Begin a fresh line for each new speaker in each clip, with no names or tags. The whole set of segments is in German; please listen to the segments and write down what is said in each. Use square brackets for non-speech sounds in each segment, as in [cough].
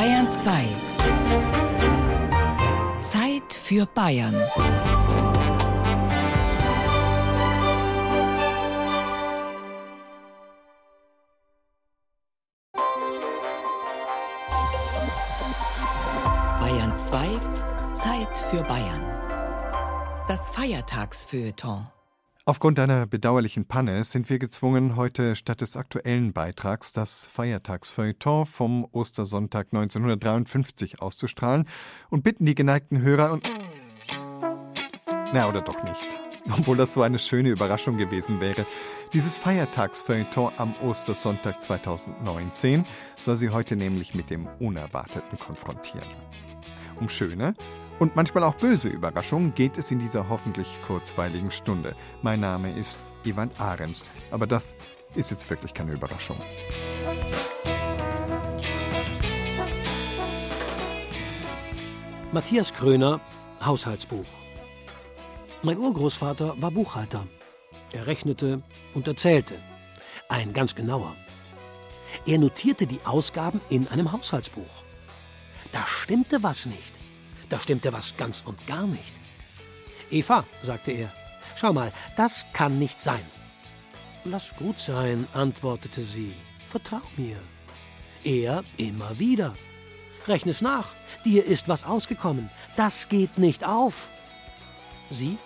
Bayern 2. Zeit für Bayern. Bayern 2. Zeit für Bayern. Das Feiertagsfeuilleton.
Aufgrund einer bedauerlichen Panne sind wir gezwungen, heute statt des aktuellen Beitrags das Feiertagsfeuilleton vom Ostersonntag 1953 auszustrahlen und bitten die geneigten Hörer und. Na, oder doch nicht. Obwohl das so eine schöne Überraschung gewesen wäre. Dieses Feiertagsfeuilleton am Ostersonntag 2019 soll sie heute nämlich mit dem Unerwarteten konfrontieren. Um schöne und manchmal auch böse Überraschungen geht es in dieser hoffentlich kurzweiligen Stunde. Mein Name ist Ivan Ahrens, aber das ist jetzt wirklich keine Überraschung.
Matthias Kröner, Haushaltsbuch. Mein Urgroßvater war Buchhalter. Er rechnete und erzählte. Ein ganz genauer. Er notierte die Ausgaben in einem Haushaltsbuch. Da stimmte was nicht. Da stimmte was ganz und gar nicht. Eva, sagte er, schau mal, das kann nicht sein. Lass gut sein, antwortete sie. Vertrau mir. Er immer wieder. Rechne es nach. Dir ist was ausgekommen. Das geht nicht auf. Sie?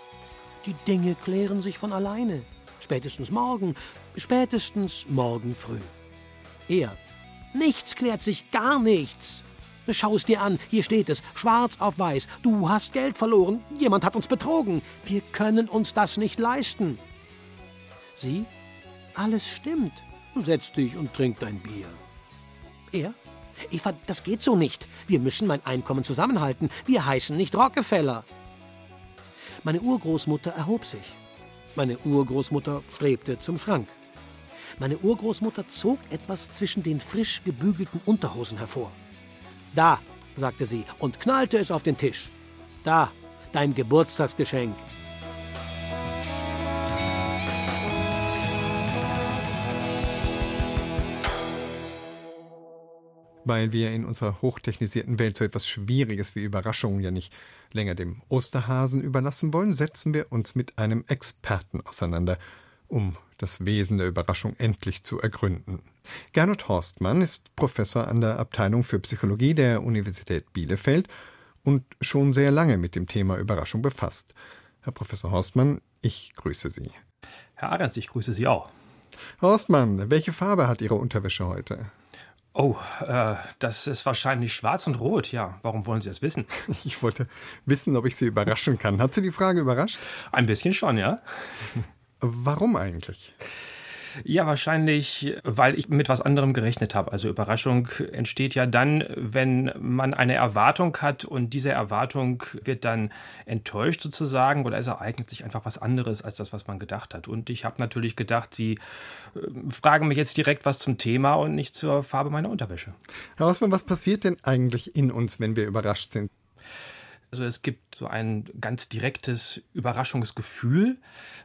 Die Dinge klären sich von alleine. Spätestens morgen, spätestens morgen früh. Er. Nichts klärt sich, gar nichts. Schau es dir an, hier steht es, schwarz auf weiß. Du hast Geld verloren, jemand hat uns betrogen. Wir können uns das nicht leisten. Sie? Alles stimmt. Setz dich und trink dein Bier. Er? Eva, das geht so nicht. Wir müssen mein Einkommen zusammenhalten. Wir heißen nicht Rockefeller. Meine Urgroßmutter erhob sich. Meine Urgroßmutter strebte zum Schrank. Meine Urgroßmutter zog etwas zwischen den frisch gebügelten Unterhosen hervor. Da, sagte sie und knallte es auf den Tisch. Da, dein Geburtstagsgeschenk.
Weil wir in unserer hochtechnisierten Welt so etwas Schwieriges wie Überraschungen ja nicht länger dem Osterhasen überlassen wollen, setzen wir uns mit einem Experten auseinander, um das Wesen der Überraschung endlich zu ergründen. Gernot Horstmann ist Professor an der Abteilung für Psychologie der Universität Bielefeld und schon sehr lange mit dem Thema Überraschung befasst. Herr Professor Horstmann, ich grüße Sie.
Herr Ahrens, ich grüße Sie auch.
Horstmann, welche Farbe hat Ihre Unterwäsche heute?
Oh, äh, das ist wahrscheinlich schwarz und rot, ja. Warum wollen Sie das wissen? [laughs]
Ich wollte wissen, ob ich Sie überraschen kann. Hat Sie die Frage überrascht?
Ein bisschen schon, ja.
Warum eigentlich?
Ja, wahrscheinlich, weil ich mit was anderem gerechnet habe. Also Überraschung entsteht ja dann, wenn man eine Erwartung hat und diese Erwartung wird dann enttäuscht sozusagen oder es ereignet sich einfach was anderes als das, was man gedacht hat. Und ich habe natürlich gedacht, Sie äh, fragen mich jetzt direkt was zum Thema und nicht zur Farbe meiner Unterwäsche.
Herr Hausmann, was passiert denn eigentlich in uns, wenn wir überrascht sind?
Also es gibt so ein ganz direktes Überraschungsgefühl,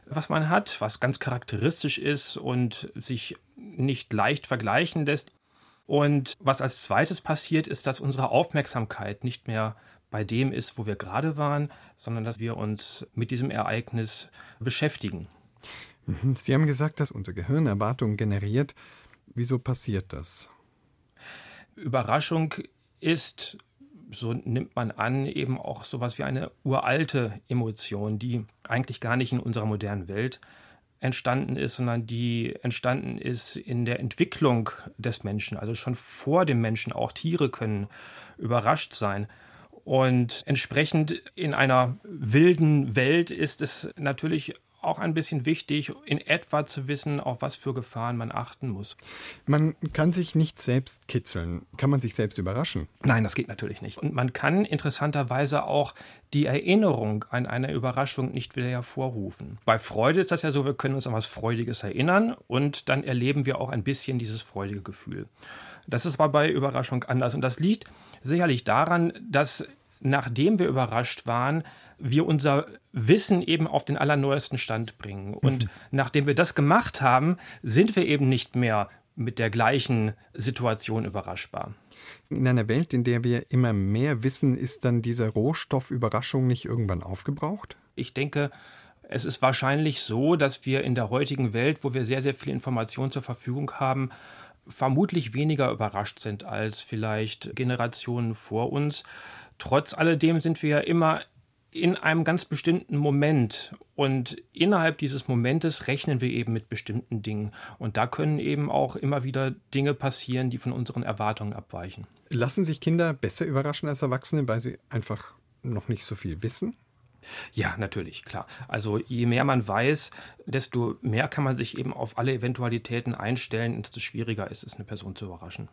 was man hat, was ganz charakteristisch ist und sich nicht leicht vergleichen lässt. Und was als zweites passiert, ist, dass unsere Aufmerksamkeit nicht mehr bei dem ist, wo wir gerade waren, sondern dass wir uns mit diesem Ereignis beschäftigen.
Mhm. Sie haben gesagt, dass unser Gehirn Erwartungen generiert. Wieso passiert das?
Überraschung ist so nimmt man an, eben auch sowas wie eine uralte Emotion, die eigentlich gar nicht in unserer modernen Welt entstanden ist, sondern die entstanden ist in der Entwicklung des Menschen, also schon vor dem Menschen. Auch Tiere können überrascht sein. Und entsprechend in einer wilden Welt ist es natürlich auch ein bisschen wichtig, in etwa zu wissen, auf was für Gefahren man achten muss.
Man kann sich nicht selbst kitzeln. Kann man sich selbst überraschen?
Nein, das geht natürlich nicht. Und man kann interessanterweise auch die Erinnerung an eine Überraschung nicht wieder hervorrufen. Bei Freude ist das ja so, wir können uns an was Freudiges erinnern und dann erleben wir auch ein bisschen dieses freudige Gefühl. Das ist aber bei Überraschung anders. Und das liegt sicherlich daran, dass nachdem wir überrascht waren, wir unser Wissen eben auf den allerneuesten Stand bringen. Und mhm. nachdem wir das gemacht haben, sind wir eben nicht mehr mit der gleichen Situation überraschbar.
In einer Welt, in der wir immer mehr wissen, ist dann dieser Rohstoff Überraschung nicht irgendwann aufgebraucht?
Ich denke, es ist wahrscheinlich so, dass wir in der heutigen Welt, wo wir sehr, sehr viel Information zur Verfügung haben, vermutlich weniger überrascht sind als vielleicht Generationen vor uns. Trotz alledem sind wir ja immer in einem ganz bestimmten Moment. Und innerhalb dieses Momentes rechnen wir eben mit bestimmten Dingen. Und da können eben auch immer wieder Dinge passieren, die von unseren Erwartungen abweichen.
Lassen sich Kinder besser überraschen als Erwachsene, weil sie einfach noch nicht so viel wissen?
Ja, natürlich, klar. Also je mehr man weiß, desto mehr kann man sich eben auf alle Eventualitäten einstellen, desto schwieriger ist es, eine Person zu überraschen.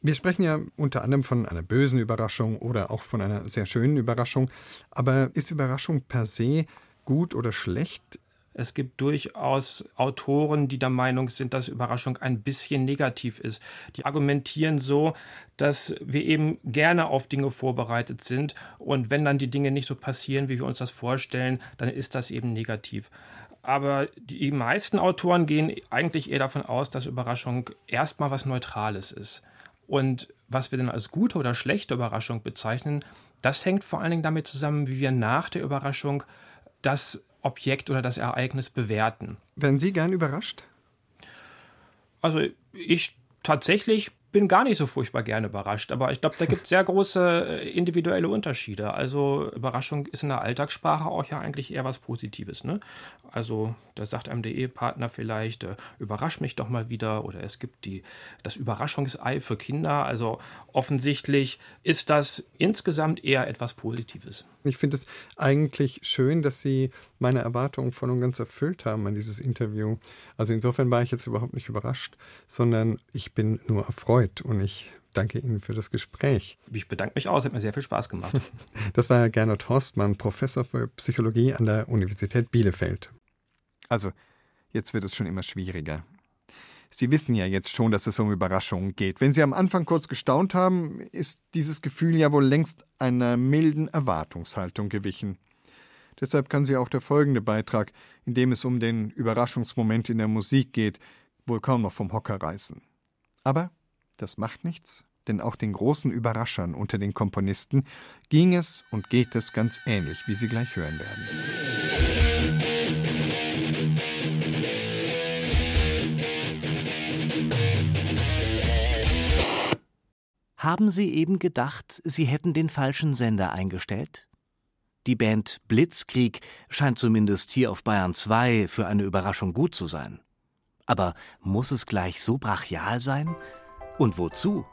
Wir sprechen ja unter anderem von einer bösen Überraschung oder auch von einer sehr schönen Überraschung. Aber ist Überraschung per se gut oder schlecht?
Es gibt durchaus Autoren, die der Meinung sind, dass Überraschung ein bisschen negativ ist. Die argumentieren so, dass wir eben gerne auf Dinge vorbereitet sind und wenn dann die Dinge nicht so passieren, wie wir uns das vorstellen, dann ist das eben negativ. Aber die meisten Autoren gehen eigentlich eher davon aus, dass Überraschung erstmal was Neutrales ist. Und was wir dann als gute oder schlechte Überraschung bezeichnen, das hängt vor allen Dingen damit zusammen, wie wir nach der Überraschung das Objekt oder das Ereignis bewerten.
Werden Sie gern überrascht?
Also ich tatsächlich bin gar nicht so furchtbar gerne überrascht, aber ich glaube, da gibt es sehr große äh, individuelle Unterschiede. Also Überraschung ist in der Alltagssprache auch ja eigentlich eher was Positives. Ne? Also da sagt einem der Ehepartner vielleicht, äh, überrasch mich doch mal wieder oder es gibt die, das Überraschungsei für Kinder. Also offensichtlich ist das insgesamt eher etwas Positives.
Ich finde es eigentlich schön, dass Sie meine Erwartungen voll und ganz erfüllt haben an dieses Interview. Also insofern war ich jetzt überhaupt nicht überrascht, sondern ich bin nur erfreut und ich danke Ihnen für das Gespräch.
Ich bedanke mich auch, es hat mir sehr viel Spaß gemacht. [laughs]
Das war Gernot Horstmann, Professor für Psychologie an der Universität Bielefeld. Also, jetzt wird es schon immer schwieriger. Sie wissen ja jetzt schon, dass es um Überraschungen geht. Wenn Sie am Anfang kurz gestaunt haben, ist dieses Gefühl ja wohl längst einer milden Erwartungshaltung gewichen. Deshalb kann Sie auch der folgende Beitrag, in dem es um den Überraschungsmoment in der Musik geht, wohl kaum noch vom Hocker reißen. Aber das macht nichts, denn auch den großen Überraschern unter den Komponisten ging es und geht es ganz ähnlich, wie Sie gleich hören werden.
Haben Sie eben gedacht, Sie hätten den falschen Sender eingestellt? Die Band Blitzkrieg scheint zumindest hier auf Bayern 2 für eine Überraschung gut zu sein. Aber muss es gleich so brachial sein? Und wozu?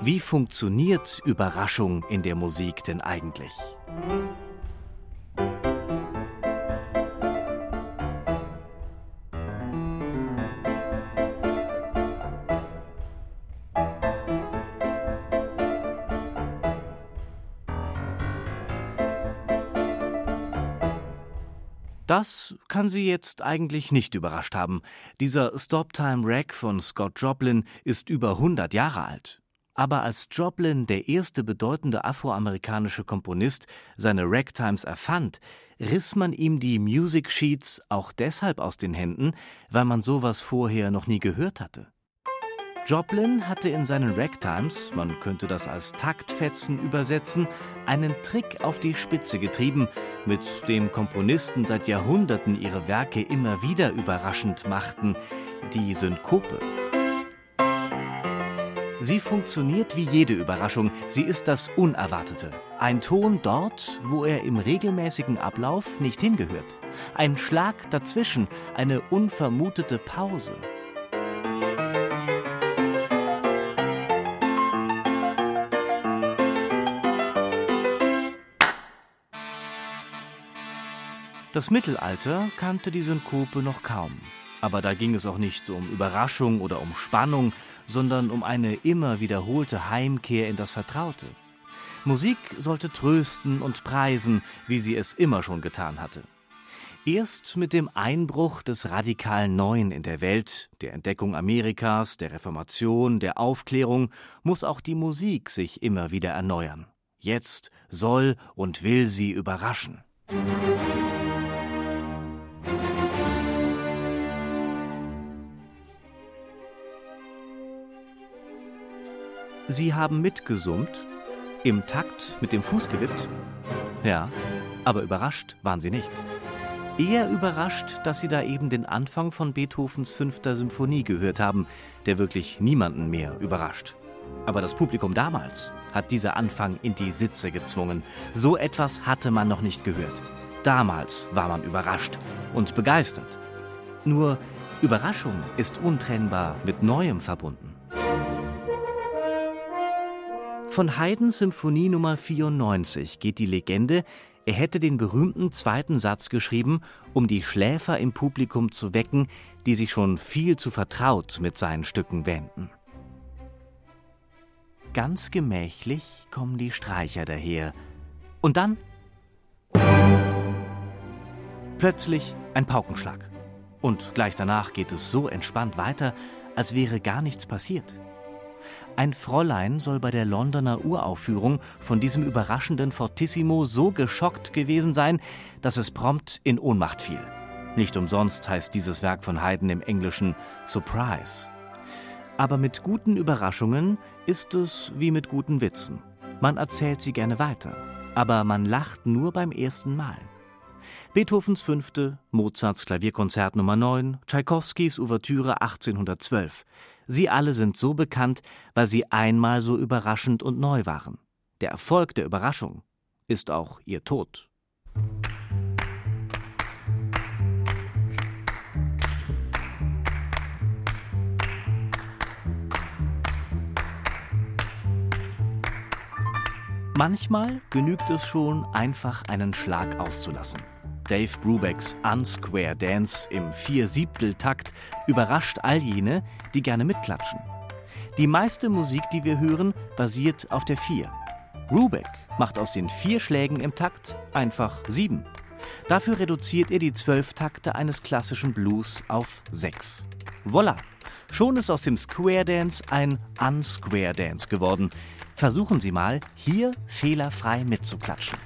Wie funktioniert Überraschung in der Musik denn eigentlich? Das kann Sie jetzt eigentlich nicht überrascht haben. Dieser Stop Time Rack von Scott Joplin ist über 100 Jahre alt. Aber als Joplin, der erste bedeutende afroamerikanische Komponist, seine Ragtimes erfand, riss man ihm die Music Sheets auch deshalb aus den Händen, weil man sowas vorher noch nie gehört hatte. Joplin hatte in seinen Ragtimes, man könnte das als Taktfetzen übersetzen, einen Trick auf die Spitze getrieben, mit dem Komponisten seit Jahrhunderten ihre Werke immer wieder überraschend machten, die Synkope. Sie funktioniert wie jede Überraschung, sie ist das Unerwartete. Ein Ton dort, wo er im regelmäßigen Ablauf nicht hingehört. Ein Schlag dazwischen, eine unvermutete Pause. Das Mittelalter kannte die Synkope noch kaum. Aber da ging es auch nicht um Überraschung oder um Spannung, sondern um eine immer wiederholte Heimkehr in das Vertraute. Musik sollte trösten und preisen, wie sie es immer schon getan hatte. Erst mit dem Einbruch des radikalen Neuen in der Welt, der Entdeckung Amerikas, der Reformation, der Aufklärung, muss auch die Musik sich immer wieder erneuern. Jetzt soll und will sie überraschen. Sie haben mitgesummt, im Takt mit dem Fuß gewippt. Ja, aber überrascht waren sie nicht. Eher überrascht, dass sie da eben den Anfang von Beethovens fünfter Symphonie gehört haben, der wirklich niemanden mehr überrascht. Aber das Publikum damals hat dieser Anfang in die Sitze gezwungen. So etwas hatte man noch nicht gehört. Damals war man überrascht und begeistert. Nur Überraschung ist untrennbar mit Neuem verbunden. Von Haydns Symphonie Nummer 94 geht die Legende, er hätte den berühmten zweiten Satz geschrieben, um die Schläfer im Publikum zu wecken, die sich schon viel zu vertraut mit seinen Stücken wähnten. Ganz gemächlich kommen die Streicher daher. Und dann plötzlich ein Paukenschlag. Und gleich danach geht es so entspannt weiter, als wäre gar nichts passiert. Ein Fräulein soll bei der Londoner Uraufführung von diesem überraschenden Fortissimo so geschockt gewesen sein, dass es prompt in Ohnmacht fiel. Nicht umsonst heißt dieses Werk von Haydn im Englischen Surprise. Aber mit guten Überraschungen ist es wie mit guten Witzen. Man erzählt sie gerne weiter, aber man lacht nur beim ersten Mal. Beethovens Fünfte, Mozarts Klavierkonzert Nummer 9, Tschaikowskis Ouvertüre 1812. Sie alle sind so bekannt, weil sie einmal so überraschend und neu waren. Der Erfolg der Überraschung ist auch ihr Tod. Manchmal genügt es schon, einfach einen Schlag auszulassen. Dave Brubecks Unsquare Dance im Vier-Siebtel-Takt überrascht all jene, die gerne mitklatschen. Die meiste Musik, die wir hören, basiert auf der Vier. Brubeck macht aus den vier Schlägen im Takt einfach sieben. Dafür reduziert er die zwölf Takte eines klassischen Blues auf sechs. Voila! Schon ist aus dem Square Dance ein Unsquare Dance geworden, Versuchen Sie mal, hier fehlerfrei mitzuklatschen.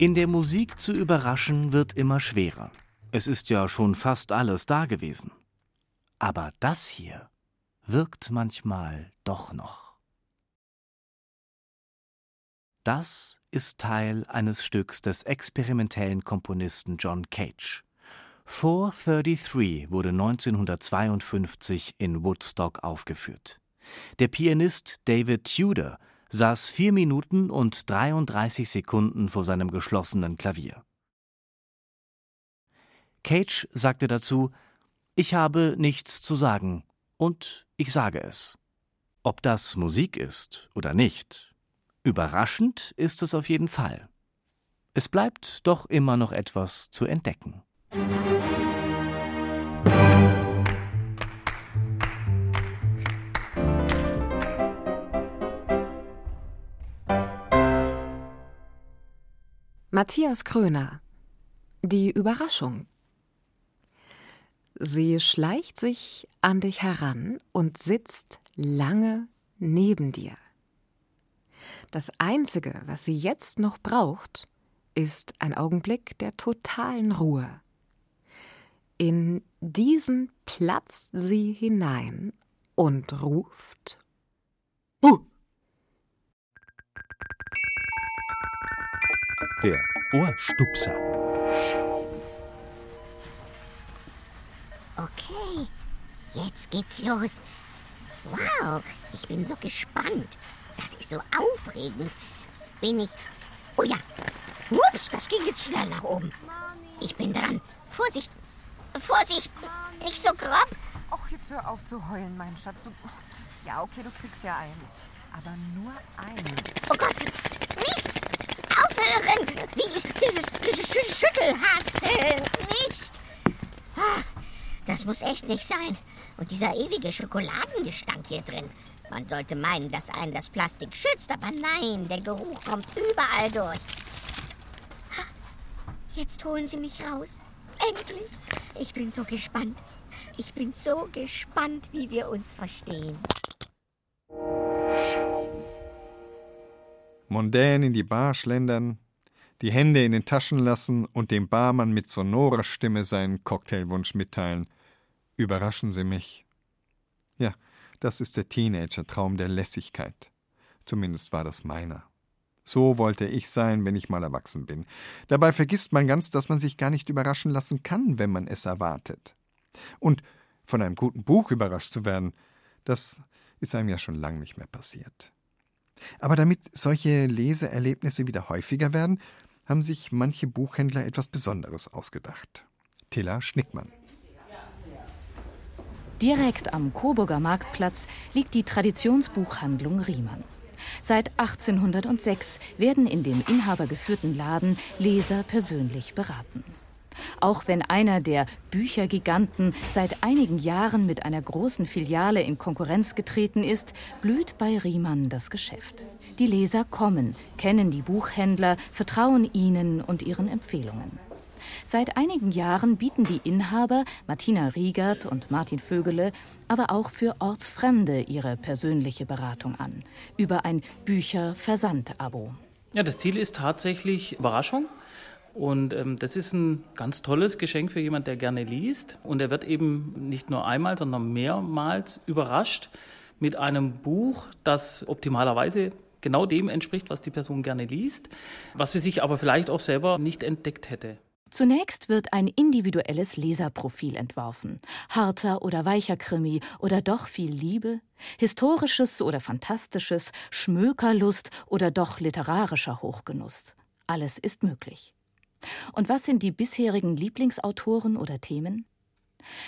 In der Musik zu überraschen wird immer schwerer. Es ist ja schon fast alles da gewesen. Aber das hier wirkt manchmal doch noch. Das ist Teil eines Stücks des experimentellen Komponisten John Cage. 433 wurde 1952 in Woodstock aufgeführt. Der Pianist David Tudor saß vier Minuten und 33 Sekunden vor seinem geschlossenen Klavier. Cage sagte dazu: Ich habe nichts zu sagen und ich sage es. Ob das Musik ist oder nicht, überraschend ist es auf jeden Fall. Es bleibt doch immer noch etwas zu entdecken.
Matthias Kröner Die Überraschung Sie schleicht sich an dich heran und sitzt lange neben dir. Das Einzige, was sie jetzt noch braucht, ist ein Augenblick der totalen Ruhe. In diesen platzt sie hinein und ruft
Buh! Der Ohrstupser.
Okay, jetzt geht's los. Wow, ich bin so gespannt. Das ist so aufregend. Bin ich. Oh ja. Ups, das ging jetzt schnell nach oben. Ich bin dran. Vorsicht, Vorsicht! Nicht so grob!
Ach, jetzt hör auf zu heulen, mein Schatz. Du... Ja, okay, du kriegst ja eins. Aber nur eins.
Oh Gott! Wie ich dieses, dieses Schüttel hasse! Nicht! Ah, das muss echt nicht sein. Und dieser ewige Schokoladengestank hier drin. Man sollte meinen, dass einen das Plastik schützt, aber nein, der Geruch kommt überall durch. Jetzt holen Sie mich raus. Endlich! Ich bin so gespannt. Ich bin so gespannt, wie wir uns verstehen.
Mondän in die Bar schlendern, die Hände in den Taschen lassen und dem Barmann mit sonorer Stimme seinen Cocktailwunsch mitteilen. Überraschen Sie mich. Ja, das ist der Teenager-Traum der Lässigkeit. Zumindest war das meiner. So wollte ich sein, wenn ich mal erwachsen bin. Dabei vergisst man ganz, dass man sich gar nicht überraschen lassen kann, wenn man es erwartet. Und von einem guten Buch überrascht zu werden, das ist einem ja schon lang nicht mehr passiert. Aber damit solche Leseerlebnisse wieder häufiger werden, haben sich manche Buchhändler etwas Besonderes ausgedacht. Tilla Schnickmann.
Direkt am Coburger Marktplatz liegt die Traditionsbuchhandlung Riemann. Seit 1806 werden in dem inhabergeführten Laden Leser persönlich beraten. Auch wenn einer der Büchergiganten seit einigen Jahren mit einer großen Filiale in Konkurrenz getreten ist, blüht bei Riemann das Geschäft. Die Leser kommen, kennen die Buchhändler, vertrauen ihnen und ihren Empfehlungen. Seit einigen Jahren bieten die Inhaber Martina Riegert und Martin Vögele aber auch für Ortsfremde ihre persönliche Beratung an über ein Bücherversand-Abo.
Ja, das Ziel ist tatsächlich Überraschung. Und ähm, das ist ein ganz tolles Geschenk für jemanden, der gerne liest. Und er wird eben nicht nur einmal, sondern mehrmals überrascht mit einem Buch, das optimalerweise genau dem entspricht, was die Person gerne liest, was sie sich aber vielleicht auch selber nicht entdeckt hätte.
Zunächst wird ein individuelles Leserprofil entworfen. Harter oder weicher Krimi oder doch viel Liebe, historisches oder fantastisches, Schmökerlust oder doch literarischer Hochgenuss. Alles ist möglich. Und was sind die bisherigen Lieblingsautoren oder Themen?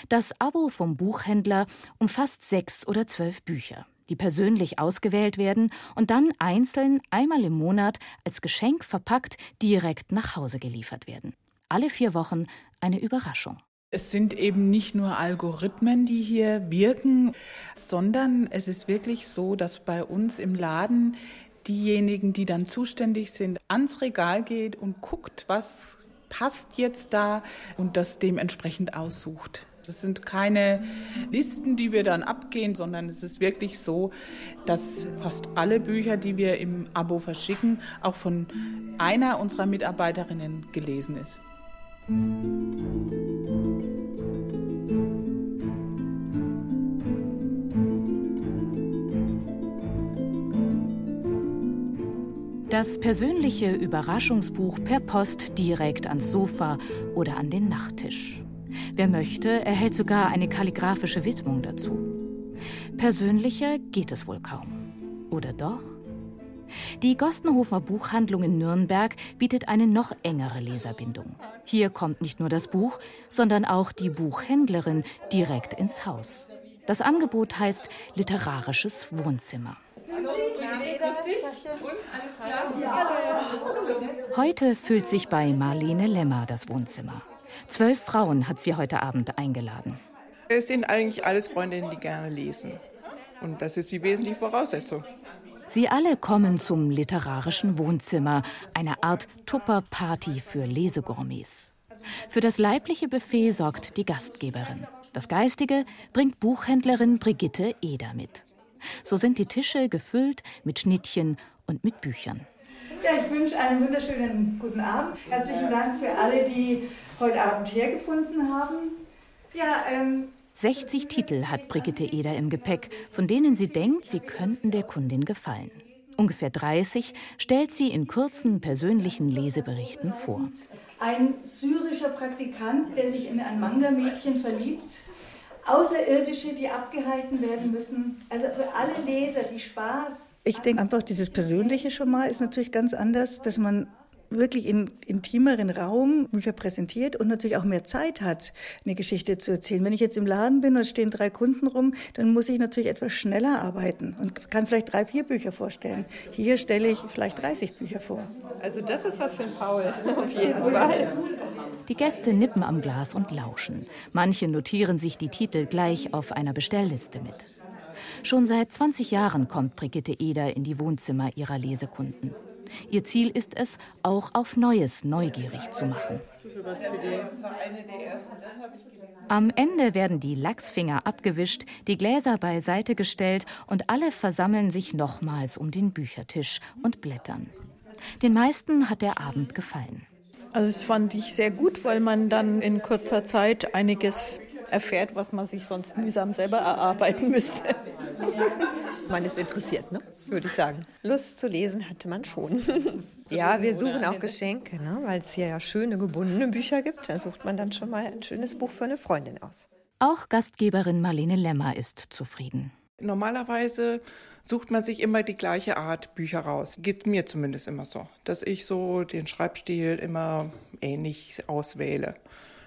Das Abo vom Buchhändler umfasst sechs oder zwölf Bücher, die persönlich ausgewählt werden und dann einzeln einmal im Monat als Geschenk verpackt direkt nach Hause geliefert werden alle vier Wochen eine Überraschung.
Es sind eben nicht nur Algorithmen, die hier wirken, sondern es ist wirklich so, dass bei uns im Laden diejenigen, die dann zuständig sind, ans Regal geht und guckt, was passt jetzt da und das dementsprechend aussucht. Das sind keine Listen, die wir dann abgehen, sondern es ist wirklich so, dass fast alle Bücher, die wir im Abo verschicken, auch von einer unserer Mitarbeiterinnen gelesen ist.
Das persönliche Überraschungsbuch per Post direkt ans Sofa oder an den Nachttisch. Wer möchte, erhält sogar eine kalligraphische Widmung dazu. Persönlicher geht es wohl kaum. Oder doch? Die Gostenhofer Buchhandlung in Nürnberg bietet eine noch engere Leserbindung. Hier kommt nicht nur das Buch, sondern auch die Buchhändlerin direkt ins Haus. Das Angebot heißt Literarisches Wohnzimmer. Heute fühlt sich bei Marlene Lemmer das Wohnzimmer. Zwölf Frauen hat sie heute Abend eingeladen.
Es sind eigentlich alles Freundinnen, die gerne lesen. Und das ist die wesentliche Voraussetzung.
Sie alle kommen zum literarischen Wohnzimmer, eine Art Tupper-Party für Lesegourmets. Für das leibliche Buffet sorgt die Gastgeberin. Das Geistige bringt Buchhändlerin Brigitte Eder mit. So sind die Tische gefüllt mit Schnittchen und mit Büchern.
Ja, ich wünsche einen wunderschönen guten Abend. Herzlichen Dank für alle, die heute Abend hergefunden haben. Ja,
ähm, 60 Titel hat Brigitte Eder im Gepäck, von denen sie denkt, sie könnten der Kundin gefallen. Ungefähr 30 stellt sie in kurzen persönlichen Leseberichten vor.
Ein syrischer Praktikant, der sich in ein Manga-Mädchen verliebt. Außerirdische, die abgehalten werden müssen. Also für alle Leser, die Spaß.
Ich denke einfach, dieses Persönliche schon mal ist natürlich ganz anders, dass man wirklich in intimeren Raum Bücher präsentiert und natürlich auch mehr Zeit hat, eine Geschichte zu erzählen. Wenn ich jetzt im Laden bin und es stehen drei Kunden rum, dann muss ich natürlich etwas schneller arbeiten und kann vielleicht drei, vier Bücher vorstellen. Hier stelle ich vielleicht 30 Bücher vor.
Also das ist was für ein Paul, [laughs] auf jeden Fall.
Die Gäste nippen am Glas und lauschen. Manche notieren sich die Titel gleich auf einer Bestellliste mit. Schon seit 20 Jahren kommt Brigitte Eder in die Wohnzimmer ihrer Lesekunden. Ihr Ziel ist es, auch auf Neues neugierig zu machen. Am Ende werden die Lachsfinger abgewischt, die Gläser beiseite gestellt und alle versammeln sich nochmals um den Büchertisch und blättern. Den meisten hat der Abend gefallen.
Also das fand ich sehr gut, weil man dann in kurzer Zeit einiges erfährt, was man sich sonst mühsam selber erarbeiten müsste.
Man ist interessiert, ne? Würde ich sagen. Lust zu lesen hatte man schon. [laughs] [laughs] ja, wir suchen auch Geschenke, ne? weil es hier ja schöne gebundene Bücher gibt. Da sucht man dann schon mal ein schönes Buch für eine Freundin aus.
Auch Gastgeberin Marlene Lemmer ist zufrieden.
Normalerweise sucht man sich immer die gleiche Art Bücher raus. Geht mir zumindest immer so, dass ich so den Schreibstil immer ähnlich auswähle.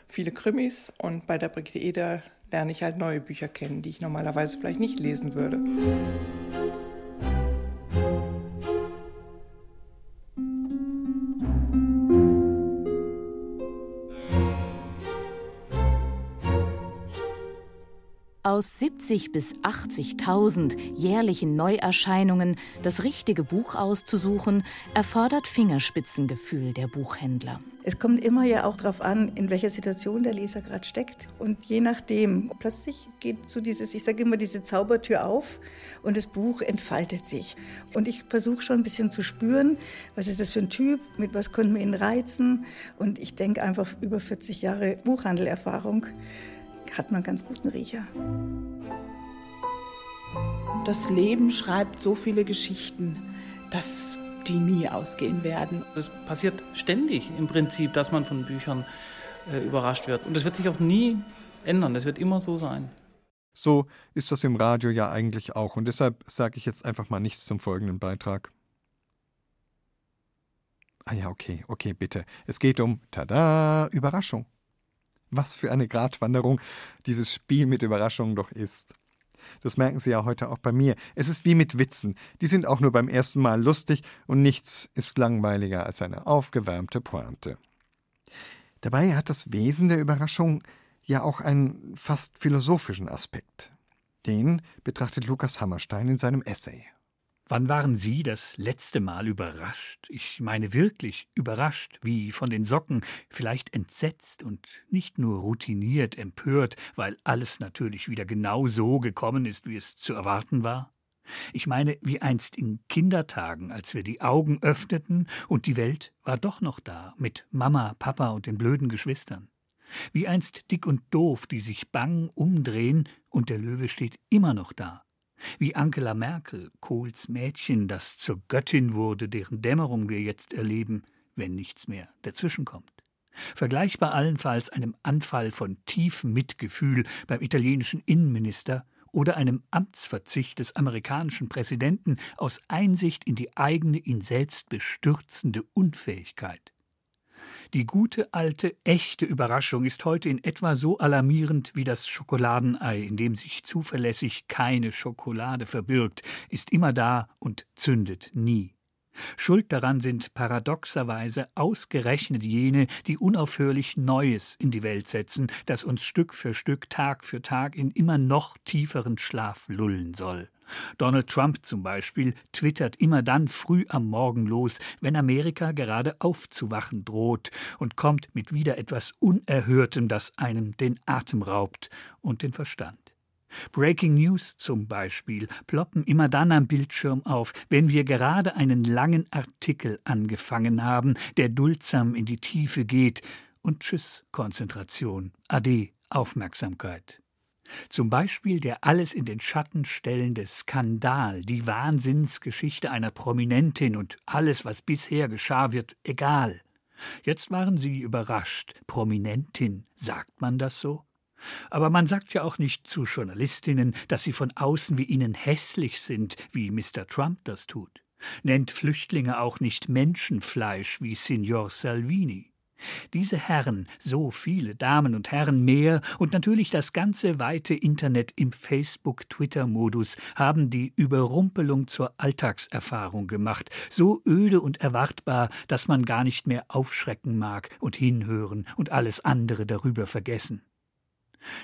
Viele Krimis und bei der Brigitte Eder lerne ich halt neue Bücher kennen, die ich normalerweise vielleicht nicht lesen würde.
Aus 70 bis 80.000 jährlichen Neuerscheinungen das richtige Buch auszusuchen, erfordert Fingerspitzengefühl der Buchhändler.
Es kommt immer ja auch darauf an, in welcher Situation der Leser gerade steckt. Und je nachdem, plötzlich geht so dieses, ich sage immer, diese Zaubertür auf und das Buch entfaltet sich. Und ich versuche schon ein bisschen zu spüren, was ist das für ein Typ, mit was können wir ihn reizen. Und ich denke einfach über 40 Jahre Buchhandelerfahrung hat man ganz guten Riecher.
Das Leben schreibt so viele Geschichten, dass die nie ausgehen werden.
Das passiert ständig im Prinzip, dass man von Büchern äh, überrascht wird. Und das wird sich auch nie ändern. Das wird immer so sein.
So ist das im Radio ja eigentlich auch. Und deshalb sage ich jetzt einfach mal nichts zum folgenden Beitrag. Ah ja, okay, okay, bitte. Es geht um, tada, Überraschung. Was für eine Gratwanderung dieses Spiel mit Überraschungen doch ist. Das merken Sie ja heute auch bei mir. Es ist wie mit Witzen. Die sind auch nur beim ersten Mal lustig und nichts ist langweiliger als eine aufgewärmte Pointe. Dabei hat das Wesen der Überraschung ja auch einen fast philosophischen Aspekt. Den betrachtet Lukas Hammerstein in seinem Essay.
Wann waren Sie das letzte Mal überrascht? Ich meine wirklich überrascht, wie von den Socken, vielleicht entsetzt und nicht nur routiniert empört, weil alles natürlich wieder genau so gekommen ist, wie es zu erwarten war? Ich meine, wie einst in Kindertagen, als wir die Augen öffneten und die Welt war doch noch da, mit Mama, Papa und den blöden Geschwistern. Wie einst dick und doof, die sich bang umdrehen und der Löwe steht immer noch da wie Angela Merkel, Kohls Mädchen, das zur Göttin wurde, deren Dämmerung wir jetzt erleben, wenn nichts mehr dazwischenkommt. Vergleichbar allenfalls einem Anfall von tiefem Mitgefühl beim italienischen Innenminister oder einem Amtsverzicht des amerikanischen Präsidenten aus Einsicht in die eigene ihn selbst bestürzende Unfähigkeit. Die gute, alte, echte Überraschung ist heute in etwa so alarmierend wie das Schokoladenei, in dem sich zuverlässig keine Schokolade verbirgt, ist immer da und zündet nie. Schuld daran sind paradoxerweise ausgerechnet jene, die unaufhörlich Neues in die Welt setzen, das uns Stück für Stück, Tag für Tag in immer noch tieferen Schlaf lullen soll. Donald Trump zum Beispiel twittert immer dann früh am Morgen los, wenn Amerika gerade aufzuwachen droht und kommt mit wieder etwas Unerhörtem, das einem den Atem raubt und den Verstand. Breaking News zum Beispiel ploppen immer dann am Bildschirm auf, wenn wir gerade einen langen Artikel angefangen haben, der duldsam in die Tiefe geht, und Tschüss Konzentration, Ade Aufmerksamkeit. Zum Beispiel der alles in den Schatten stellende Skandal, die Wahnsinnsgeschichte einer Prominentin und alles, was bisher geschah, wird egal. Jetzt waren sie überrascht. Prominentin, sagt man das so? Aber man sagt ja auch nicht zu Journalistinnen, dass sie von außen wie ihnen hässlich sind, wie Mr. Trump das tut. Nennt Flüchtlinge auch nicht Menschenfleisch wie Signor Salvini. Diese Herren, so viele Damen und Herren mehr und natürlich das ganze weite Internet im Facebook-Twitter-Modus haben die Überrumpelung zur Alltagserfahrung gemacht, so öde und erwartbar, dass man gar nicht mehr aufschrecken mag und hinhören und alles andere darüber vergessen.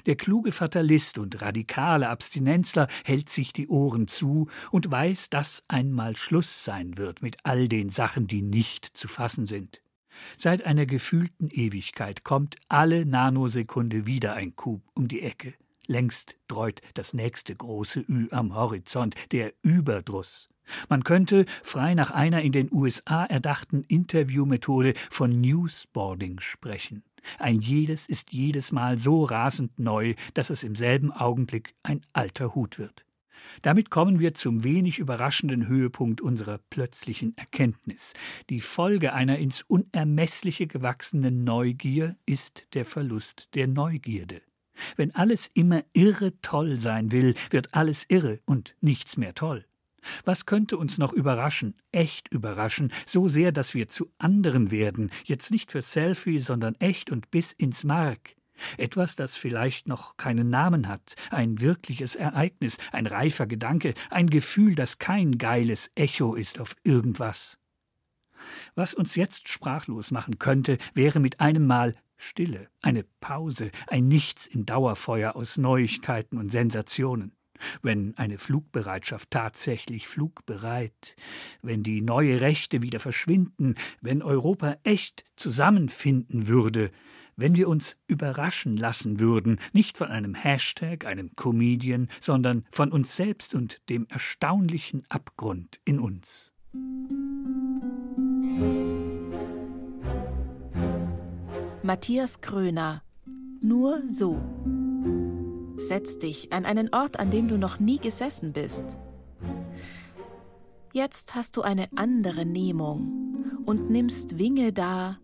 Der kluge Fatalist und radikale Abstinenzler hält sich die Ohren zu und weiß, dass einmal Schluss sein wird mit all den Sachen, die nicht zu fassen sind. Seit einer gefühlten Ewigkeit kommt alle Nanosekunde wieder ein Coup um die Ecke. Längst dreut das nächste große Ü am Horizont, der Überdruss. Man könnte frei nach einer in den USA erdachten Interviewmethode von Newsboarding sprechen. Ein jedes ist jedes Mal so rasend neu, dass es im selben Augenblick ein alter Hut wird. Damit kommen wir zum wenig überraschenden Höhepunkt unserer plötzlichen Erkenntnis. Die Folge einer ins Unermessliche gewachsenen Neugier ist der Verlust der Neugierde. Wenn alles immer irre toll sein will, wird alles irre und nichts mehr toll. Was könnte uns noch überraschen, echt überraschen, so sehr, dass wir zu anderen werden, jetzt nicht für Selfie, sondern echt und bis ins Mark? Etwas, das vielleicht noch keinen Namen hat, ein wirkliches Ereignis, ein reifer Gedanke, ein Gefühl, das kein geiles Echo ist auf irgendwas. Was uns jetzt sprachlos machen könnte, wäre mit einem Mal Stille, eine Pause, ein Nichts im Dauerfeuer aus Neuigkeiten und Sensationen. Wenn eine Flugbereitschaft tatsächlich flugbereit, wenn die neue Rechte wieder verschwinden, wenn Europa echt zusammenfinden würde, wenn wir uns überraschen lassen würden, nicht von einem Hashtag, einem Comedian, sondern von uns selbst und dem erstaunlichen Abgrund in uns.
Matthias Kröner Nur so. Setz dich an einen Ort, an dem du noch nie gesessen bist. Jetzt hast du eine andere Nehmung und nimmst Winge da,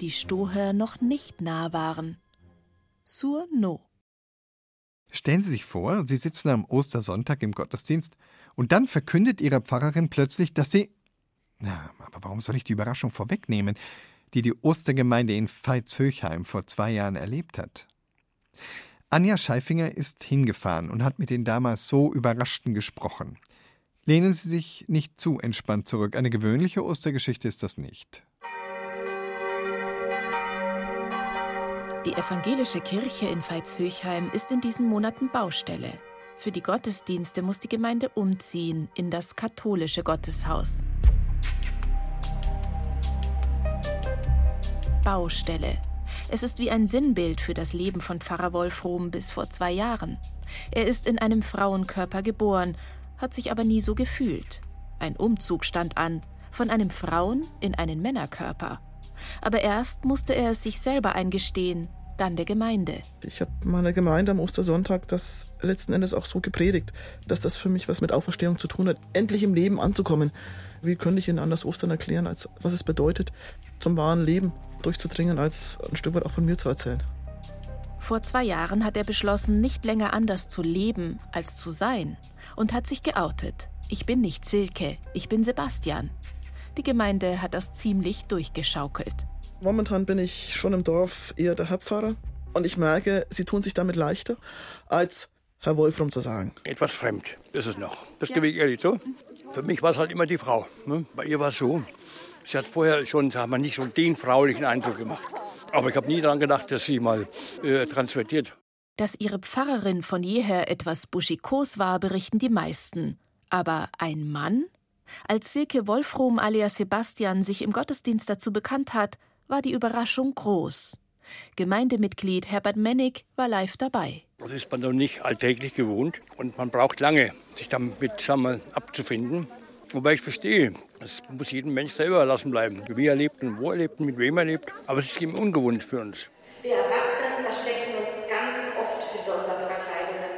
die Stoher noch nicht nah waren. Sur no.
Stellen Sie sich vor, Sie sitzen am Ostersonntag im Gottesdienst und dann verkündet Ihre Pfarrerin plötzlich, dass Sie. Na, aber warum soll ich die Überraschung vorwegnehmen, die die Ostergemeinde in Veitshöchheim vor zwei Jahren erlebt hat? Anja Scheifinger ist hingefahren und hat mit den damals so Überraschten gesprochen. Lehnen Sie sich nicht zu entspannt zurück. Eine gewöhnliche Ostergeschichte ist das nicht.
Die evangelische Kirche in Veitshöchheim ist in diesen Monaten Baustelle. Für die Gottesdienste muss die Gemeinde umziehen in das katholische Gotteshaus. Baustelle. Es ist wie ein Sinnbild für das Leben von Pfarrer Wolfrom bis vor zwei Jahren. Er ist in einem Frauenkörper geboren, hat sich aber nie so gefühlt. Ein Umzug stand an, von einem Frauen in einen Männerkörper. Aber erst musste er es sich selber eingestehen, dann der Gemeinde.
Ich habe meiner Gemeinde am Ostersonntag das letzten Endes auch so gepredigt, dass das für mich was mit Auferstehung zu tun hat, endlich im Leben anzukommen. Wie könnte ich Ihnen anders Ostern erklären, als was es bedeutet, zum wahren Leben durchzudringen, als ein Stück weit auch von mir zu erzählen?
Vor zwei Jahren hat er beschlossen, nicht länger anders zu leben als zu sein und hat sich geoutet. Ich bin nicht Silke, ich bin Sebastian. Die Gemeinde hat das ziemlich durchgeschaukelt.
Momentan bin ich schon im Dorf eher der Hauptpfarrer und ich merke, sie tun sich damit leichter, als Herr Wolfram zu sagen.
Etwas fremd ist es noch. Das gebe ich ehrlich zu. Für mich war es halt immer die Frau. Ne? Bei ihr war es so. Sie hat vorher schon, sagen wir, nicht so den fraulichen Eindruck gemacht. Aber ich habe nie daran gedacht, dass sie mal äh, transvertiert.
Dass ihre Pfarrerin von jeher etwas buschikos war, berichten die meisten. Aber ein Mann? Als Silke Wolfrom alias Sebastian sich im Gottesdienst dazu bekannt hat, war die Überraschung groß. Gemeindemitglied Herbert Mennig war live dabei.
Das ist man noch nicht alltäglich gewohnt und man braucht lange, sich damit abzufinden. Wobei ich verstehe, das muss jedem Mensch selber erlassen bleiben, wie er lebt und wo er lebt und mit wem er lebt. Aber es ist eben ungewohnt für uns.
Wir Erwachsenen verstecken uns ganz oft hinter unseren Verkleidungen.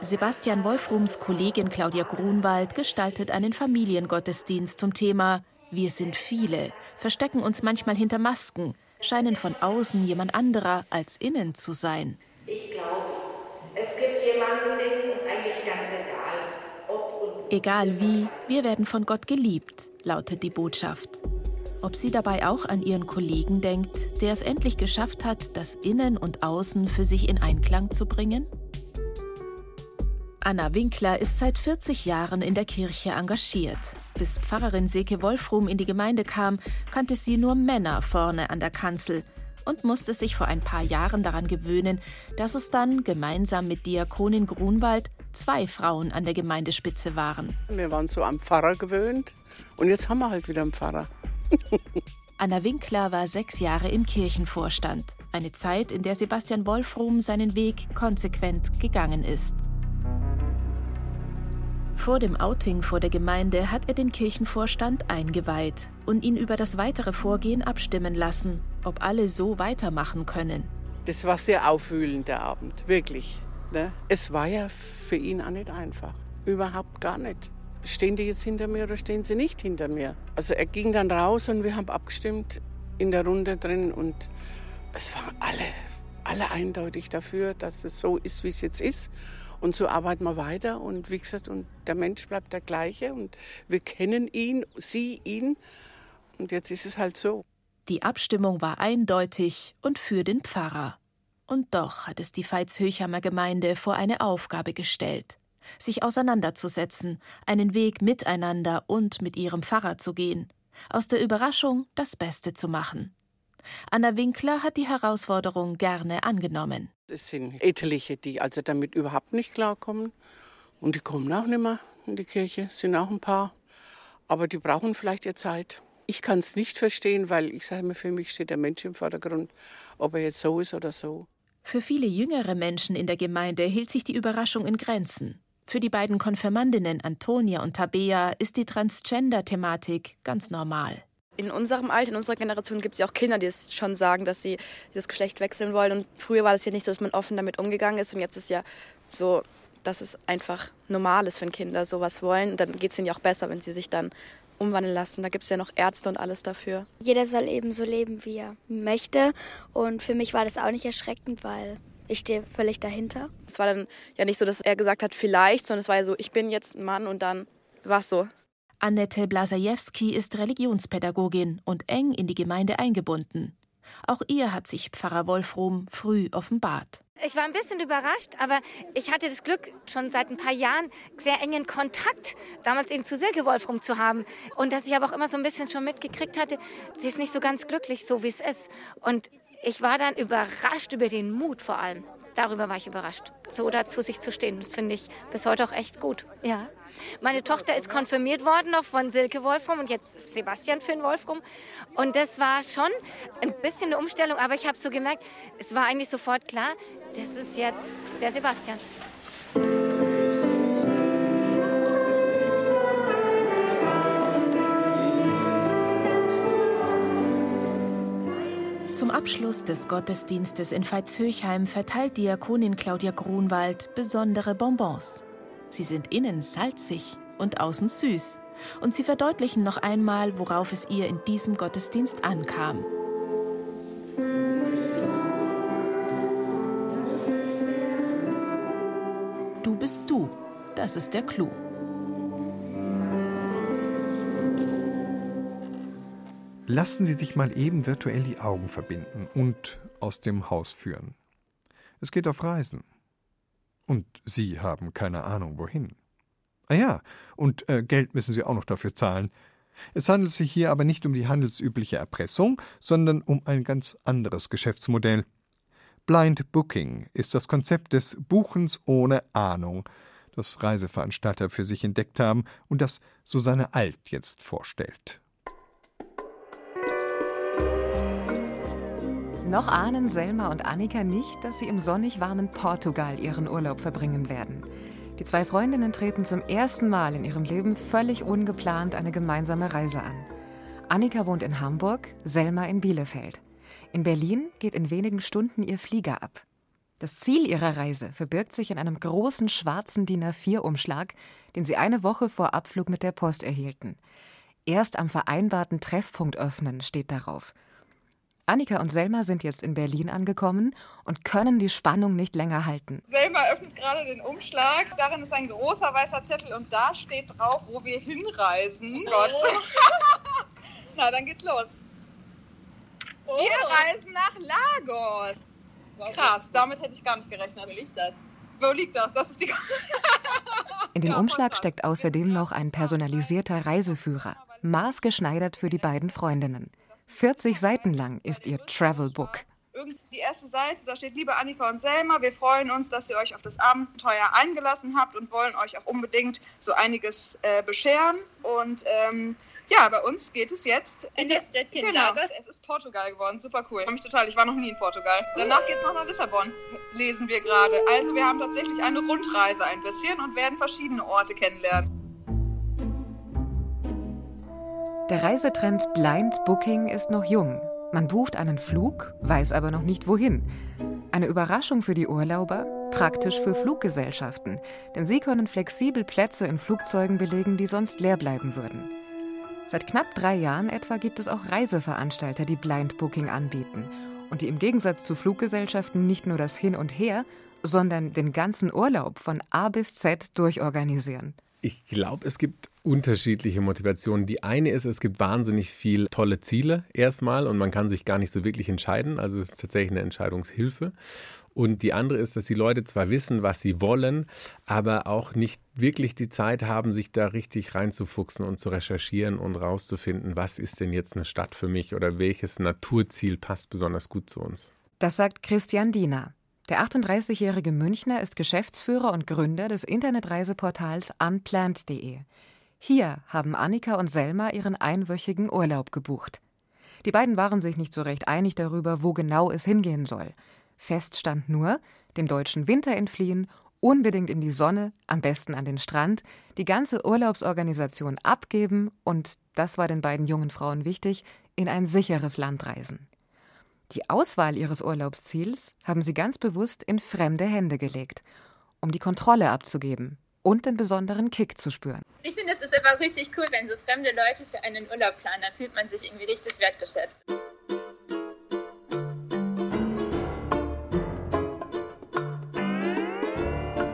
Sebastian Wolfrums Kollegin Claudia Grunwald gestaltet einen Familiengottesdienst zum Thema Wir sind viele, verstecken uns manchmal hinter Masken, scheinen von außen jemand anderer als innen zu sein.
Ich glaube, es gibt jemanden, dem ist es eigentlich ganz egal, ob und
Egal wie, wir werden von Gott geliebt, lautet die Botschaft. Ob sie dabei auch an ihren Kollegen denkt, der es endlich geschafft hat, das Innen und Außen für sich in Einklang zu bringen? Anna Winkler ist seit 40 Jahren in der Kirche engagiert. Bis Pfarrerin Seke Wolfrum in die Gemeinde kam, kannte sie nur Männer vorne an der Kanzel und musste sich vor ein paar Jahren daran gewöhnen, dass es dann gemeinsam mit Diakonin Grunwald zwei Frauen an der Gemeindespitze waren.
Wir waren so am Pfarrer gewöhnt und jetzt haben wir halt wieder einen Pfarrer. [laughs]
Anna Winkler war sechs Jahre im Kirchenvorstand. Eine Zeit, in der Sebastian Wolfrum seinen Weg konsequent gegangen ist. Vor dem Outing vor der Gemeinde hat er den Kirchenvorstand eingeweiht und ihn über das weitere Vorgehen abstimmen lassen, ob alle so weitermachen können.
Das war sehr aufwühlend, der Abend, wirklich. Ne? Es war ja für ihn auch nicht einfach. Überhaupt gar nicht. Stehen die jetzt hinter mir oder stehen sie nicht hinter mir? Also er ging dann raus und wir haben abgestimmt in der Runde drin und es waren alle, alle eindeutig dafür, dass es so ist, wie es jetzt ist. Und so arbeiten wir weiter und wie gesagt, und der Mensch bleibt der gleiche und wir kennen ihn, sie ihn und jetzt ist es halt so.
Die Abstimmung war eindeutig und für den Pfarrer. Und doch hat es die Veitshöchhammer Gemeinde vor eine Aufgabe gestellt, sich auseinanderzusetzen, einen Weg miteinander und mit ihrem Pfarrer zu gehen, aus der Überraschung das Beste zu machen. Anna Winkler hat die Herausforderung gerne angenommen.
Es sind etliche, die also damit überhaupt nicht klarkommen. Und die kommen auch nicht mehr in die Kirche, sind auch ein paar. Aber die brauchen vielleicht ihre Zeit. Ich kann es nicht verstehen, weil ich sage mir, für mich steht der Mensch im Vordergrund, ob er jetzt so ist oder so.
Für viele jüngere Menschen in der Gemeinde hielt sich die Überraschung in Grenzen. Für die beiden Konfirmandinnen Antonia und Tabea ist die Transgender-Thematik ganz normal
in unserem Alter, in unserer Generation gibt es ja auch Kinder, die es schon sagen, dass sie das Geschlecht wechseln wollen. Und früher war das ja nicht so, dass man offen damit umgegangen ist. Und jetzt ist ja so, dass es einfach normal ist, wenn Kinder sowas wollen. Und dann geht es ihnen ja auch besser, wenn sie sich dann umwandeln lassen. Da gibt es ja noch Ärzte und alles dafür.
Jeder soll eben so leben, wie er möchte. Und für mich war das auch nicht erschreckend, weil ich stehe völlig dahinter.
Es war dann ja nicht so, dass er gesagt hat, vielleicht, sondern es war ja so, ich bin jetzt ein Mann und dann war es so.
Annette Blasajewski ist Religionspädagogin und eng in die Gemeinde eingebunden. Auch ihr hat sich Pfarrer Wolfrom früh offenbart.
Ich war ein bisschen überrascht, aber ich hatte das Glück, schon seit ein paar Jahren sehr engen Kontakt damals eben zu Silke Wolfrum zu haben. Und dass ich aber auch immer so ein bisschen schon mitgekriegt hatte, sie ist nicht so ganz glücklich, so wie es ist. Und ich war dann überrascht über den Mut vor allem. Darüber war ich überrascht, so dazu sich zu stehen. Das finde ich bis heute auch echt gut. Ja. Meine Tochter ist konfirmiert worden noch von Silke Wolfram und jetzt Sebastian Finn Wolfram. Und das war schon ein bisschen eine Umstellung, aber ich habe so gemerkt, es war eigentlich sofort klar, das ist jetzt der Sebastian.
Zum Abschluss des Gottesdienstes in Veitshöchheim verteilt Diakonin Claudia Grunwald besondere Bonbons. Sie sind innen salzig und außen süß. Und sie verdeutlichen noch einmal, worauf es ihr in diesem Gottesdienst ankam. Du bist du. Das ist der Clou.
Lassen Sie sich mal eben virtuell die Augen verbinden und aus dem Haus führen. Es geht auf Reisen. Und Sie haben keine Ahnung, wohin. Ah ja, und äh, Geld müssen Sie auch noch dafür zahlen. Es handelt sich hier aber nicht um die handelsübliche Erpressung, sondern um ein ganz anderes Geschäftsmodell. Blind Booking ist das Konzept des Buchens ohne Ahnung, das Reiseveranstalter für sich entdeckt haben und das Susanne Alt jetzt vorstellt.
Noch ahnen Selma und Annika nicht, dass sie im sonnig warmen Portugal ihren Urlaub verbringen werden. Die zwei Freundinnen treten zum ersten Mal in ihrem Leben völlig ungeplant eine gemeinsame Reise an. Annika wohnt in Hamburg, Selma in Bielefeld. In Berlin geht in wenigen Stunden ihr Flieger ab. Das Ziel ihrer Reise verbirgt sich in einem großen schwarzen DIN A4-Umschlag, den sie eine Woche vor Abflug mit der Post erhielten. Erst am vereinbarten Treffpunkt öffnen steht darauf. Annika und Selma sind jetzt in Berlin angekommen und können die Spannung nicht länger halten.
Selma öffnet gerade den Umschlag. Darin ist ein großer weißer Zettel und da steht drauf, wo wir hinreisen. Oh. Gott. [laughs] Na, dann geht's los. Oh. Wir reisen nach Lagos. Krass, damit hätte ich gar nicht gerechnet. Wo liegt das? Wo liegt das? Das ist die.
In dem Umschlag steckt außerdem noch ein personalisierter Reiseführer, maßgeschneidert für die beiden Freundinnen. 40 Seiten lang ist ihr Travelbook.
Die erste Seite, da steht, liebe Annika und Selma, wir freuen uns, dass ihr euch auf das Abenteuer eingelassen habt und wollen euch auch unbedingt so einiges äh, bescheren. Und ähm, Ja, bei uns geht es jetzt
in das Städtchen
genau,
Lagos.
Es ist Portugal geworden, super cool. Ich mich total, ich war noch nie in Portugal. Danach geht es noch nach Lissabon, lesen wir gerade. Also wir haben tatsächlich eine Rundreise ein bisschen und werden verschiedene Orte kennenlernen.
Der Reisetrend Blind Booking ist noch jung. Man bucht einen Flug, weiß aber noch nicht wohin. Eine Überraschung für die Urlauber, praktisch für Fluggesellschaften, denn sie können flexibel Plätze in Flugzeugen belegen, die sonst leer bleiben würden. Seit knapp drei Jahren etwa gibt es auch Reiseveranstalter, die Blind Booking anbieten und die im Gegensatz zu Fluggesellschaften nicht nur das Hin und Her, sondern den ganzen Urlaub von A bis Z durchorganisieren.
Ich glaube, es gibt unterschiedliche Motivationen. Die eine ist, es gibt wahnsinnig viele tolle Ziele erstmal und man kann sich gar nicht so wirklich entscheiden. Also es ist tatsächlich eine Entscheidungshilfe. Und die andere ist, dass die Leute zwar wissen, was sie wollen, aber auch nicht wirklich die Zeit haben, sich da richtig reinzufuchsen und zu recherchieren und rauszufinden, was ist denn jetzt eine Stadt für mich oder welches Naturziel passt besonders gut zu uns.
Das sagt Christian Diener. Der 38-jährige Münchner ist Geschäftsführer und Gründer des Internetreiseportals unplanned.de. Hier haben Annika und Selma ihren einwöchigen Urlaub gebucht. Die beiden waren sich nicht so recht einig darüber, wo genau es hingehen soll. Fest stand nur, dem deutschen Winter entfliehen, unbedingt in die Sonne, am besten an den Strand, die ganze Urlaubsorganisation abgeben und, das war den beiden jungen Frauen wichtig, in ein sicheres Land reisen. Die Auswahl ihres Urlaubsziels haben sie ganz bewusst in fremde Hände gelegt, um die Kontrolle abzugeben und den besonderen Kick zu spüren.
Ich finde, es ist einfach richtig cool, wenn so fremde Leute für einen Urlaub planen. Dann fühlt man sich irgendwie richtig wertgeschätzt.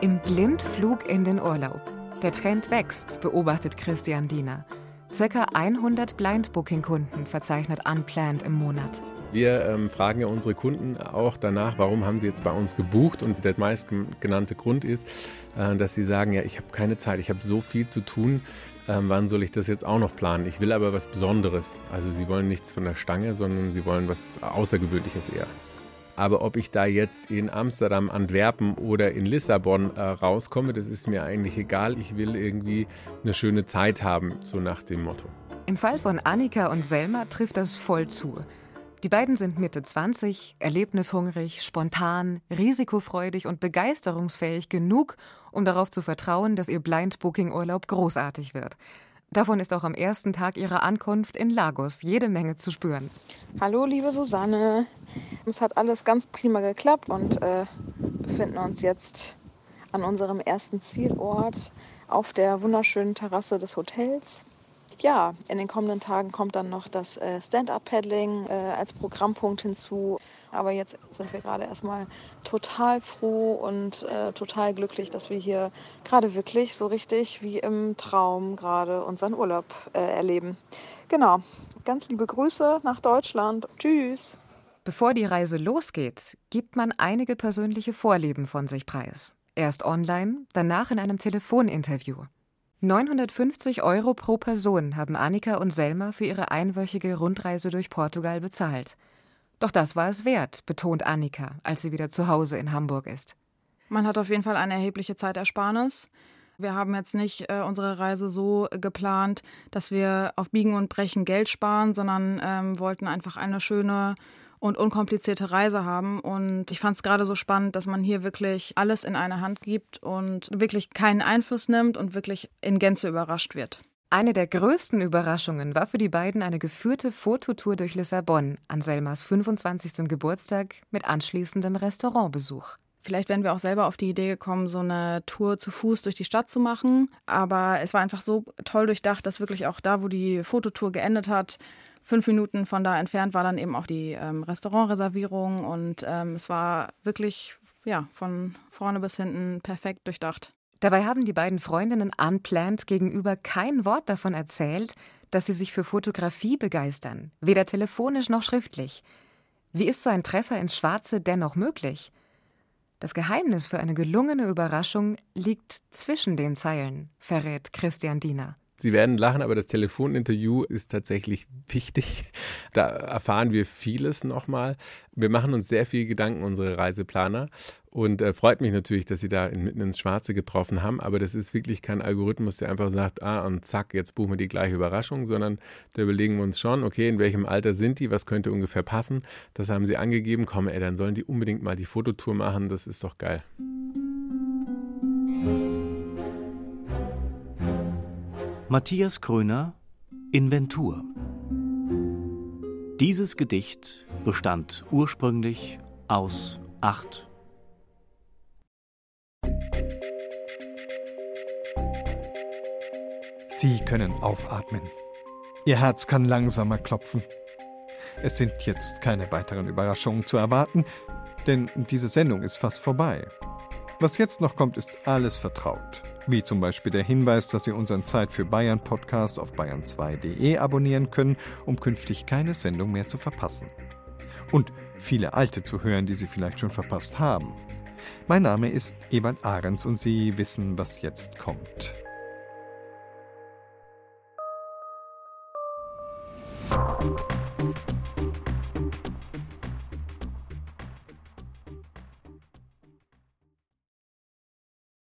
Im Blindflug in den Urlaub. Der Trend wächst, beobachtet Christian Diener. Circa 100 Blind-Booking-Kunden verzeichnet Unplanned im Monat.
Wir ähm, fragen ja unsere Kunden auch danach, warum haben sie jetzt bei uns gebucht? Und der meistgenannte Grund ist, äh, dass sie sagen, ja, ich habe keine Zeit, ich habe so viel zu tun, ähm, wann soll ich das jetzt auch noch planen? Ich will aber was Besonderes. Also sie wollen nichts von der Stange, sondern sie wollen was Außergewöhnliches eher. Aber ob ich da jetzt in Amsterdam, Antwerpen oder in Lissabon äh, rauskomme, das ist mir eigentlich egal. Ich will irgendwie eine schöne Zeit haben, so nach dem Motto.
Im Fall von Annika und Selma trifft das voll zu. Die beiden sind Mitte 20, erlebnishungrig, spontan, risikofreudig und begeisterungsfähig genug, um darauf zu vertrauen, dass ihr Blind-Booking-Urlaub großartig wird. Davon ist auch am ersten Tag ihrer Ankunft in Lagos jede Menge zu spüren.
Hallo, liebe Susanne. Es hat alles ganz prima geklappt und äh, befinden uns jetzt an unserem ersten Zielort auf der wunderschönen Terrasse des Hotels. Ja, in den kommenden Tagen kommt dann noch das äh, Stand-up-Paddling äh, als Programmpunkt hinzu. Aber jetzt sind wir gerade erstmal total froh und äh, total glücklich, dass wir hier gerade wirklich so richtig wie im Traum gerade unseren Urlaub äh, erleben. Genau. Ganz liebe Grüße nach Deutschland. Tschüss.
Bevor die Reise losgeht, gibt man einige persönliche Vorlieben von sich preis. Erst online, danach in einem Telefoninterview. 950 Euro pro Person haben Annika und Selma für ihre einwöchige Rundreise durch Portugal bezahlt. Doch das war es wert, betont Annika, als sie wieder zu Hause in Hamburg ist.
Man hat auf jeden Fall eine erhebliche Zeitersparnis. Wir haben jetzt nicht äh, unsere Reise so geplant, dass wir auf Biegen und Brechen Geld sparen, sondern ähm, wollten einfach eine schöne und unkomplizierte Reise haben. Und ich fand es gerade so spannend, dass man hier wirklich alles in eine Hand gibt und wirklich keinen Einfluss nimmt und wirklich in Gänze überrascht wird.
Eine der größten Überraschungen war für die beiden eine geführte Fototour durch Lissabon an Selmas 25. Geburtstag mit anschließendem Restaurantbesuch.
Vielleicht wären wir auch selber auf die Idee gekommen, so eine Tour zu Fuß durch die Stadt zu machen. Aber es war einfach so toll durchdacht, dass wirklich auch da, wo die Fototour geendet hat, fünf Minuten von da entfernt war dann eben auch die ähm, Restaurantreservierung. Und ähm, es war wirklich ja, von vorne bis hinten perfekt durchdacht.
Dabei haben die beiden Freundinnen unplanned gegenüber kein Wort davon erzählt, dass sie sich für Fotografie begeistern, weder telefonisch noch schriftlich. Wie ist so ein Treffer ins Schwarze dennoch möglich? Das Geheimnis für eine gelungene Überraschung liegt zwischen den Zeilen, verrät Christian Diener.
Sie werden lachen, aber das Telefoninterview ist tatsächlich wichtig. Da erfahren wir vieles nochmal. Wir machen uns sehr viel Gedanken, unsere Reiseplaner. Und äh, freut mich natürlich, dass Sie da mitten ins Schwarze getroffen haben. Aber das ist wirklich kein Algorithmus, der einfach sagt, ah, und zack, jetzt buchen wir die gleiche Überraschung, sondern da überlegen wir uns schon, okay, in welchem Alter sind die, was könnte ungefähr passen. Das haben Sie angegeben. Komm, ey, dann sollen die unbedingt mal die Fototour machen. Das ist doch geil.
Matthias Kröner Inventur Dieses Gedicht bestand ursprünglich aus acht
Sie können aufatmen. Ihr Herz kann langsamer klopfen. Es sind jetzt keine weiteren Überraschungen zu erwarten, denn diese Sendung ist fast vorbei. Was jetzt noch kommt, ist alles vertraut. Wie zum Beispiel der Hinweis, dass Sie unseren Zeit für Bayern Podcast auf bayern2.de abonnieren können, um künftig keine Sendung mehr zu verpassen. Und viele alte zu hören, die Sie vielleicht schon verpasst haben. Mein Name ist Ebert Ahrens und Sie wissen, was jetzt kommt. Musik